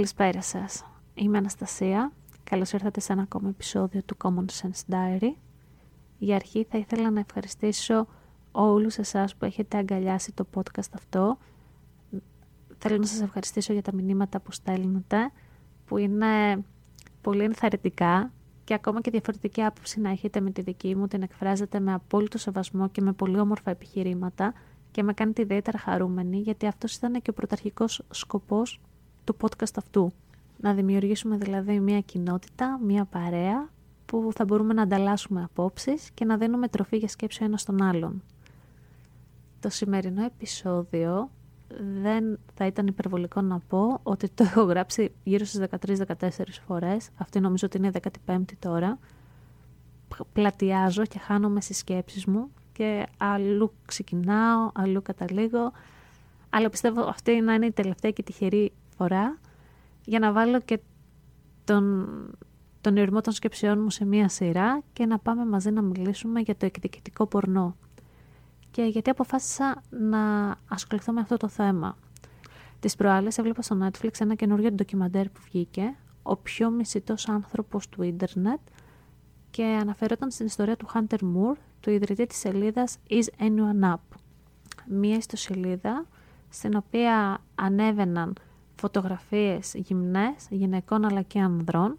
Καλησπέρα σας. Είμαι Αναστασία. Καλώς ήρθατε σε ένα ακόμα επεισόδιο του Common Sense Diary. Για αρχή θα ήθελα να ευχαριστήσω όλους εσάς που έχετε αγκαλιάσει το podcast αυτό. Θέλω να σας ευχαριστήσω για τα μηνύματα που στέλνετε, που είναι πολύ ενθαρρυντικά και ακόμα και διαφορετική άποψη να έχετε με τη δική μου, την εκφράζετε με απόλυτο σεβασμό και με πολύ όμορφα επιχειρήματα και με κάνετε ιδιαίτερα χαρούμενη, γιατί αυτός ήταν και ο πρωταρχικός σκοπός του podcast αυτού. Να δημιουργήσουμε δηλαδή μια κοινότητα, μια παρέα που θα μπορούμε να ανταλλάσσουμε απόψεις και να δίνουμε τροφή για σκέψη ο ένας τον άλλον. Το σημερινό επεισόδιο δεν θα ήταν υπερβολικό να πω ότι το έχω γράψει γύρω στις 13-14 φορές. Αυτή νομίζω ότι είναι η 15η τώρα. Πλατιάζω και χάνομαι στις σκέψεις μου και αλλού ξεκινάω, αλλού καταλήγω. Αλλά πιστεύω αυτή να είναι η τελευταία και τυχερή φορά για να βάλω και τον, τον ηρμό των σκεψιών μου σε μία σειρά και να πάμε μαζί να μιλήσουμε για το εκδικητικό πορνό. Και γιατί αποφάσισα να ασχοληθώ με αυτό το θέμα. Τις προάλλες έβλεπα στο Netflix ένα καινούριο ντοκιμαντέρ που βγήκε, ο πιο μισητός άνθρωπος του ίντερνετ και αναφερόταν στην ιστορία του Hunter Moore, του ιδρυτή της σελίδας Is Anyone Up. Μία ιστοσελίδα στην οποία ανέβαιναν φωτογραφίες γυμνές γυναικών αλλά και ανδρών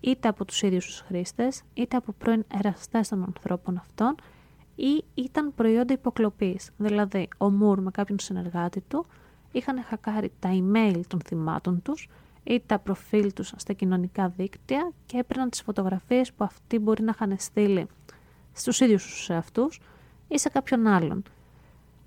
είτε από τους ίδιους τους χρήστες είτε από πρώην εραστές των ανθρώπων αυτών ή ήταν προϊόντα υποκλοπής. Δηλαδή, ο Μουρ με κάποιον συνεργάτη του είχαν χακάρει τα email των θυμάτων τους ή τα προφίλ τους στα κοινωνικά δίκτυα και έπαιρναν τις φωτογραφίες που αυτοί μπορεί να είχαν στείλει στους ίδιους τους εαυτούς ή σε κάποιον άλλον.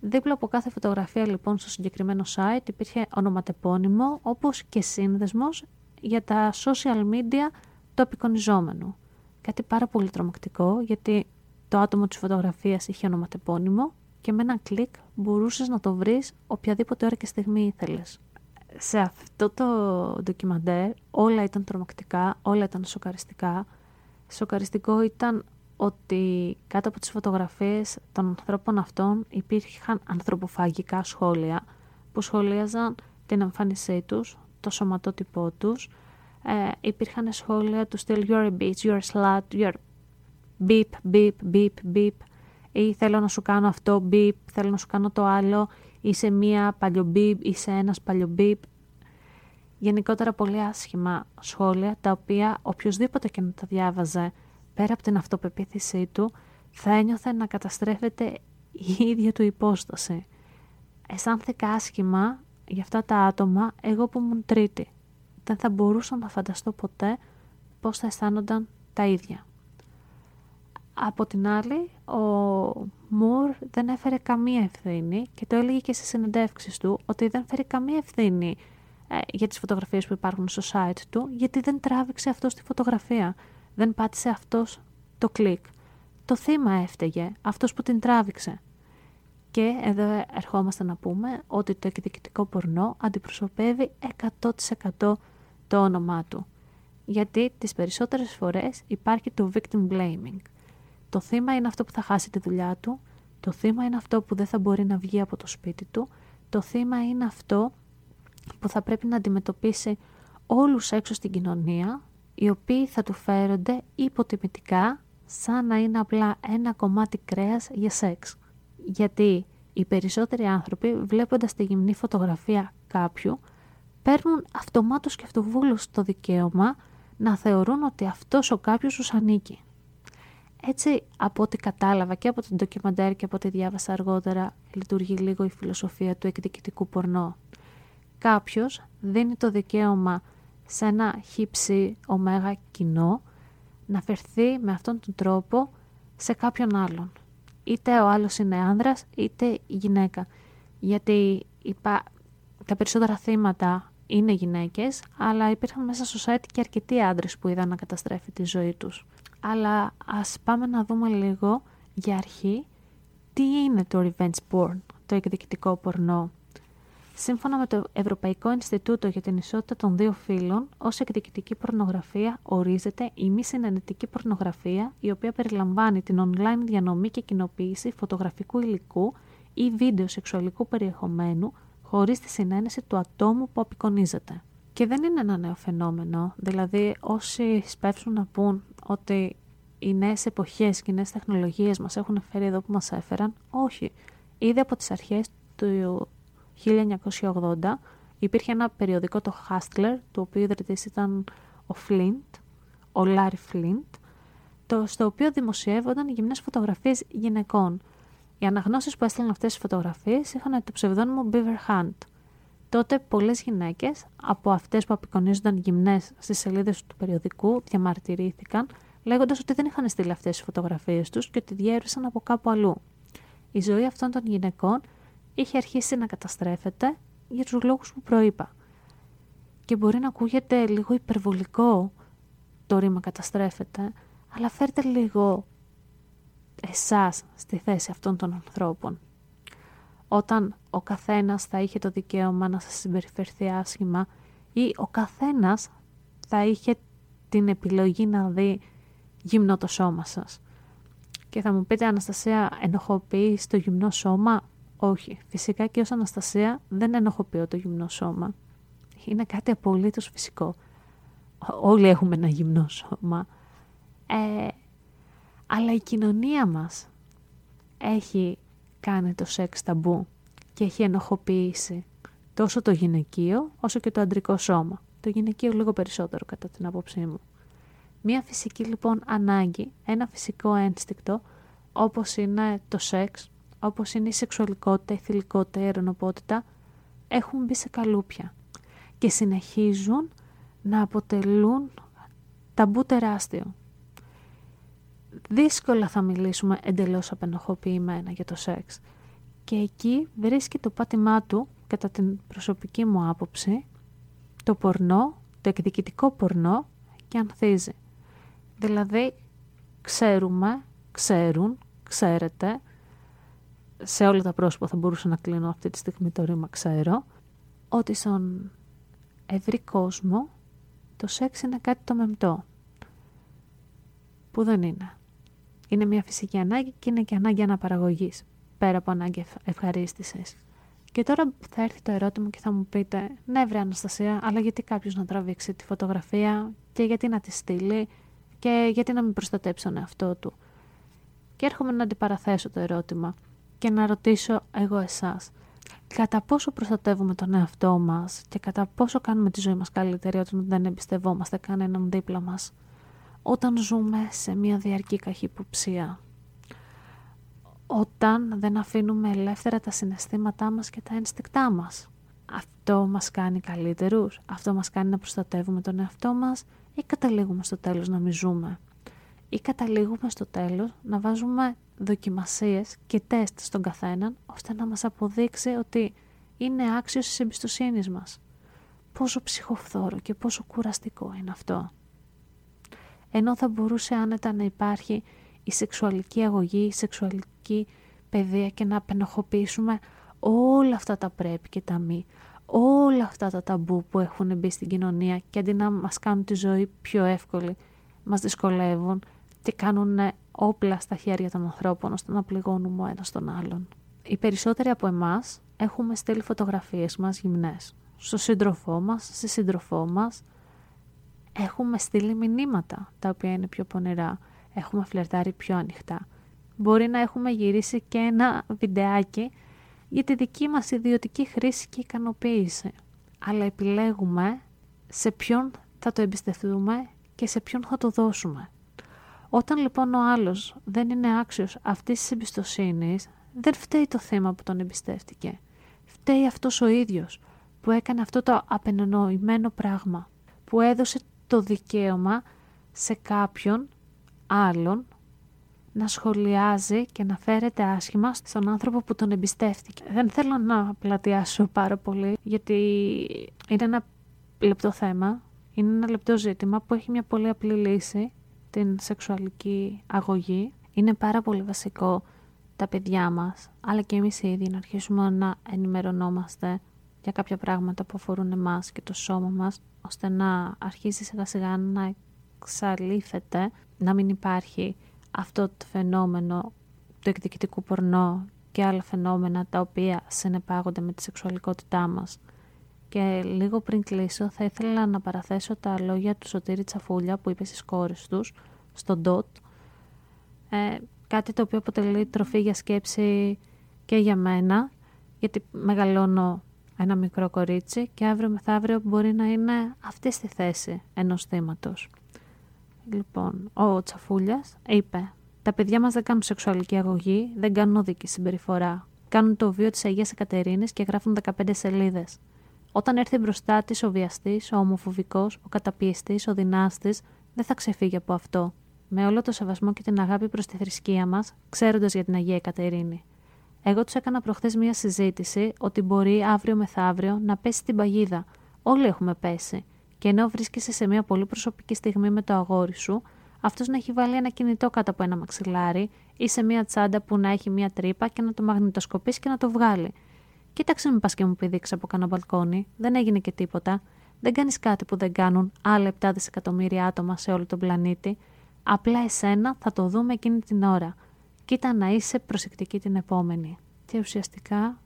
Δίπλα από κάθε φωτογραφία λοιπόν στο συγκεκριμένο site υπήρχε ονοματεπώνυμο όπως και σύνδεσμος για τα social media του απεικονιζόμενου. Κάτι πάρα πολύ τρομακτικό γιατί το άτομο της φωτογραφίας είχε ονοματεπώνυμο και με ένα κλικ μπορούσες να το βρεις οποιαδήποτε ώρα και στιγμή ήθελες. Σε αυτό το ντοκιμαντέρ όλα ήταν τρομακτικά, όλα ήταν σοκαριστικά. Σοκαριστικό ήταν ότι κάτω από τις φωτογραφίες των ανθρώπων αυτών υπήρχαν ανθρωποφαγικά σχόλια που σχολίαζαν την εμφάνισή τους, το σωματότυπό τους. Ε, υπήρχαν σχόλια του στυλ «You're a bitch», «You're a slut», «You're beep, beep, beep, beep» ή «Θέλω να σου κάνω αυτό, beep», «Θέλω να σου κάνω το άλλο», «Είσαι μία παλιομπίπ», «Είσαι ένας παλιομπίπ». Γενικότερα πολύ άσχημα σχόλια τα οποία οποιοδήποτε και να τα διάβαζε πέρα από την αυτοπεποίθησή του, θα ένιωθε να καταστρέφεται η ίδια του υπόσταση. Αισθάνθηκα άσχημα για αυτά τα άτομα εγώ που ήμουν τρίτη. Δεν θα μπορούσα να φανταστώ ποτέ πώς θα αισθάνονταν τα ίδια. Από την άλλη, ο Μουρ δεν έφερε καμία ευθύνη και το έλεγε και στις συνεντεύξεις του ότι δεν φέρει καμία ευθύνη ε, για τις φωτογραφίες που υπάρχουν στο site του γιατί δεν τράβηξε αυτό στη φωτογραφία δεν πάτησε αυτός το κλικ. Το θύμα έφταιγε, αυτός που την τράβηξε. Και εδώ ερχόμαστε να πούμε ότι το εκδικητικό πορνό αντιπροσωπεύει 100% το όνομά του. Γιατί τις περισσότερες φορές υπάρχει το victim blaming. Το θύμα είναι αυτό που θα χάσει τη δουλειά του, το θύμα είναι αυτό που δεν θα μπορεί να βγει από το σπίτι του, το θύμα είναι αυτό που θα πρέπει να αντιμετωπίσει όλους έξω στην κοινωνία, οι οποίοι θα του φέρονται υποτιμητικά σαν να είναι απλά ένα κομμάτι κρέας για σεξ. Γιατί οι περισσότεροι άνθρωποι βλέποντας τη γυμνή φωτογραφία κάποιου παίρνουν αυτομάτως και αυτοβούλως το δικαίωμα να θεωρούν ότι αυτός ο κάποιος τους ανήκει. Έτσι, από ό,τι κατάλαβα και από το ντοκιμαντέρ και από ό,τι διάβασα αργότερα, λειτουργεί λίγο η φιλοσοφία του εκδικητικού πορνό. Κάποιος δίνει το δικαίωμα σε ένα χύψη ωμέγα κοινό να φερθεί με αυτόν τον τρόπο σε κάποιον άλλον. Είτε ο άλλος είναι άνδρας είτε γυναίκα. Γιατί υπά... τα περισσότερα θύματα είναι γυναίκες, αλλά υπήρχαν μέσα στο site και αρκετοί άντρες που είδαν να καταστρέφει τη ζωή τους. Αλλά ας πάμε να δούμε λίγο για αρχή τι είναι το revenge porn, το εκδικητικό πορνό. Σύμφωνα με το Ευρωπαϊκό Ινστιτούτο για την Ισότητα των Δύο Φύλων, ως εκδικητική πορνογραφία ορίζεται η μη συνενετική πορνογραφία, η οποία περιλαμβάνει την online διανομή και κοινοποίηση φωτογραφικού υλικού ή βίντεο σεξουαλικού περιεχομένου χωρίς τη συνένεση του ατόμου που απεικονίζεται. Και δεν είναι ένα νέο φαινόμενο, δηλαδή όσοι σπεύσουν να πούν ότι οι νέες εποχές και οι νέες τεχνολογίες μας έχουν φέρει εδώ που μας έφεραν, όχι. Ήδη από τις αρχές του 1980 υπήρχε ένα περιοδικό το Hustler, το οποίο ιδρυτής ήταν ο Flint, ο Larry Flint, το, στο οποίο δημοσιεύονταν γυμνές φωτογραφίες γυναικών. Οι αναγνώσεις που έστειλαν αυτές τις φωτογραφίες είχαν το ψευδόνυμο Beaver Hunt. Τότε πολλές γυναίκες από αυτές που απεικονίζονταν γυμνές στις σελίδες του περιοδικού διαμαρτυρήθηκαν λέγοντας ότι δεν είχαν στείλει αυτές τις φωτογραφίες τους και ότι διέρευσαν από κάπου αλλού. Η ζωή αυτών των γυναικών είχε αρχίσει να καταστρέφεται για τους λόγους που προείπα. Και μπορεί να ακούγεται λίγο υπερβολικό το ρήμα καταστρέφεται, αλλά φέρτε λίγο εσάς στη θέση αυτών των ανθρώπων. Όταν ο καθένας θα είχε το δικαίωμα να σας συμπεριφερθεί άσχημα ή ο καθένας θα είχε την επιλογή να δει γυμνό το σώμα σας. Και θα μου πείτε Αναστασία ενοχοποιείς στο γυμνό σώμα όχι, φυσικά και ως Αναστασία δεν ενοχοποιώ το γυμνό σώμα. Είναι κάτι απολύτως φυσικό. Όλοι έχουμε ένα γυμνό σώμα. Ε, αλλά η κοινωνία μας έχει κάνει το σεξ ταμπού και έχει ενοχοποιήσει τόσο το γυναικείο όσο και το αντρικό σώμα. Το γυναικείο λίγο περισσότερο κατά την άποψή μου. Μία φυσική λοιπόν ανάγκη, ένα φυσικό ένστικτο όπως είναι το σεξ όπως είναι η σεξουαλικότητα, η θηλυκότητα, η ερωνοπότητα, έχουν μπει σε καλούπια και συνεχίζουν να αποτελούν ταμπού τεράστιο. Δύσκολα θα μιλήσουμε εντελώς απενοχοποιημένα για το σεξ και εκεί βρίσκει το πάτημά του, κατά την προσωπική μου άποψη, το πορνό, το εκδικητικό πορνό και ανθίζει. Δηλαδή, ξέρουμε, ξέρουν, ξέρετε σε όλα τα πρόσωπα θα μπορούσα να κλείνω αυτή τη στιγμή το ρήμα ξέρω, ότι στον ευρύ κόσμο το σεξ είναι κάτι το μεμπτό. Που δεν είναι. Είναι μια φυσική ανάγκη και είναι και ανάγκη αναπαραγωγής, πέρα από ανάγκη ευχαρίστησης. Και τώρα θα έρθει το ερώτημα και θα μου πείτε, ναι βρε Αναστασία, αλλά γιατί κάποιος να τραβήξει τη φωτογραφία και γιατί να τη στείλει και γιατί να μην προστατέψει τον εαυτό του; Και έρχομαι να αντιπαραθέσω το ερώτημα και να ρωτήσω εγώ εσάς. Κατά πόσο προστατεύουμε τον εαυτό μας και κατά πόσο κάνουμε τη ζωή μας καλύτερη όταν δεν εμπιστευόμαστε κανέναν δίπλα μας. Όταν ζούμε σε μια διαρκή καχυποψία. Όταν δεν αφήνουμε ελεύθερα τα συναισθήματά μας και τα ένστικτά μας. Αυτό μας κάνει καλύτερους, αυτό μας κάνει να προστατεύουμε τον εαυτό μας ή καταλήγουμε στο τέλος να μη ζούμε; Ή καταλήγουμε στο τέλος να βάζουμε δοκιμασίες και τεστ στον καθέναν, ώστε να μας αποδείξει ότι είναι άξιος της εμπιστοσύνης μας. Πόσο ψυχοφθόρο και πόσο κουραστικό είναι αυτό. Ενώ θα μπορούσε άνετα να υπάρχει η σεξουαλική αγωγή, η σεξουαλική παιδεία και να απενοχοποιήσουμε όλα αυτά τα πρέπει και τα μη, όλα αυτά τα ταμπού που έχουν μπει στην κοινωνία και αντί να μας κάνουν τη ζωή πιο εύκολη, μας δυσκολεύουν και κάνουν όπλα στα χέρια των ανθρώπων ώστε να πληγώνουμε ο ένας τον άλλον. Οι περισσότεροι από εμάς έχουμε στείλει φωτογραφίες μας γυμνές. Στο σύντροφό μας, στη σύντροφό μας, έχουμε στείλει μηνύματα τα οποία είναι πιο πονηρά. Έχουμε φλερτάρει πιο ανοιχτά. Μπορεί να έχουμε γυρίσει και ένα βιντεάκι για τη δική μας ιδιωτική χρήση και ικανοποίηση. Αλλά επιλέγουμε σε ποιον θα το εμπιστευτούμε και σε ποιον θα το δώσουμε. Όταν λοιπόν ο άλλος δεν είναι άξιος αυτής της εμπιστοσύνης, δεν φταίει το θέμα που τον εμπιστεύτηκε. Φταίει αυτός ο ίδιος που έκανε αυτό το απενοημένο πράγμα, που έδωσε το δικαίωμα σε κάποιον άλλον να σχολιάζει και να φέρεται άσχημα στον άνθρωπο που τον εμπιστεύτηκε. Δεν θέλω να πλατιάσω πάρα πολύ, γιατί είναι ένα λεπτό θέμα, είναι ένα λεπτό ζήτημα που έχει μια πολύ απλή λύση, την σεξουαλική αγωγή. Είναι πάρα πολύ βασικό τα παιδιά μας, αλλά και εμείς ήδη να αρχίσουμε να ενημερωνόμαστε για κάποια πράγματα που αφορούν εμάς και το σώμα μας, ώστε να αρχίσει σιγά σιγά να εξαλείφεται, να μην υπάρχει αυτό το φαινόμενο του εκδικητικού πορνό και άλλα φαινόμενα τα οποία συνεπάγονται με τη σεξουαλικότητά μας. Και λίγο πριν κλείσω θα ήθελα να παραθέσω τα λόγια του Σωτήρη Τσαφούλια που είπε στις κόρες τους, στο DOT, ε, κάτι το οποίο αποτελεί τροφή για σκέψη και για μένα, γιατί μεγαλώνω ένα μικρό κορίτσι και αύριο μεθαύριο μπορεί να είναι αυτή στη θέση ενός θύματος. Λοιπόν, ο Τσαφούλιας είπε «Τα παιδιά μας δεν κάνουν σεξουαλική αγωγή, δεν κάνουν οδική συμπεριφορά. Κάνουν το βίο της Αγίας Εκατερίνης και γράφουν 15 σελίδες. Όταν έρθει μπροστά της ο βιαστής, ο ομοφοβικός, ο καταπιεστής, ο δυνάστης, δεν θα ξεφύγει από αυτό. Με όλο το σεβασμό και την αγάπη προς τη θρησκεία μας, ξέροντας για την Αγία Εκατερίνη. Εγώ τους έκανα προχθές μία συζήτηση ότι μπορεί αύριο μεθαύριο να πέσει την παγίδα. Όλοι έχουμε πέσει. Και ενώ βρίσκεσαι σε μια πολύ προσωπική στιγμή με το αγόρι σου, αυτός να έχει βάλει ένα κινητό κάτω από ένα μαξιλάρι ή σε μια τσάντα που να έχει μια τρύπα και να το μαγνητοσκοπήσει και να το βγάλει. Κοίταξε με πας και μου πηδήξει από κανένα μπαλκόνι, δεν έγινε και τίποτα. Δεν κάνεις κάτι που δεν κάνουν άλλα 7 δισεκατομμύρια άτομα σε όλο τον πλανήτη. Απλά εσένα θα το δούμε εκείνη την ώρα. Κοίτα να είσαι προσεκτική την επόμενη. Και ουσιαστικά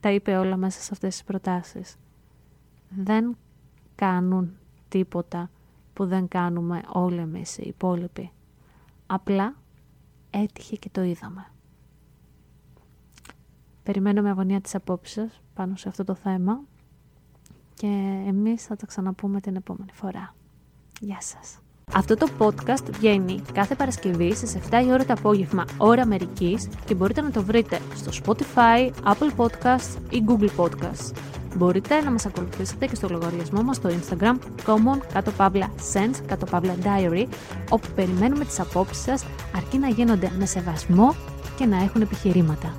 τα είπε όλα μέσα σε αυτές τις προτάσεις. Δεν κάνουν τίποτα που δεν κάνουμε όλοι εμείς οι υπόλοιποι. Απλά έτυχε και το είδαμε. Περιμένω με αγωνία τις απόψεις σας πάνω σε αυτό το θέμα και εμείς θα τα ξαναπούμε την επόμενη φορά. Γεια σας! Αυτό το podcast βγαίνει κάθε Παρασκευή στις 7 η ώρα το απόγευμα, ώρα Αμερικής και μπορείτε να το βρείτε στο Spotify, Apple Podcasts ή Google Podcasts. Μπορείτε να μας ακολουθήσετε και στο λογαριασμό μας στο Instagram common κάτω παύλα sense κάτω παύλα diary όπου περιμένουμε τις απόψεις σας αρκεί να γίνονται με σεβασμό και να έχουν επιχειρήματα.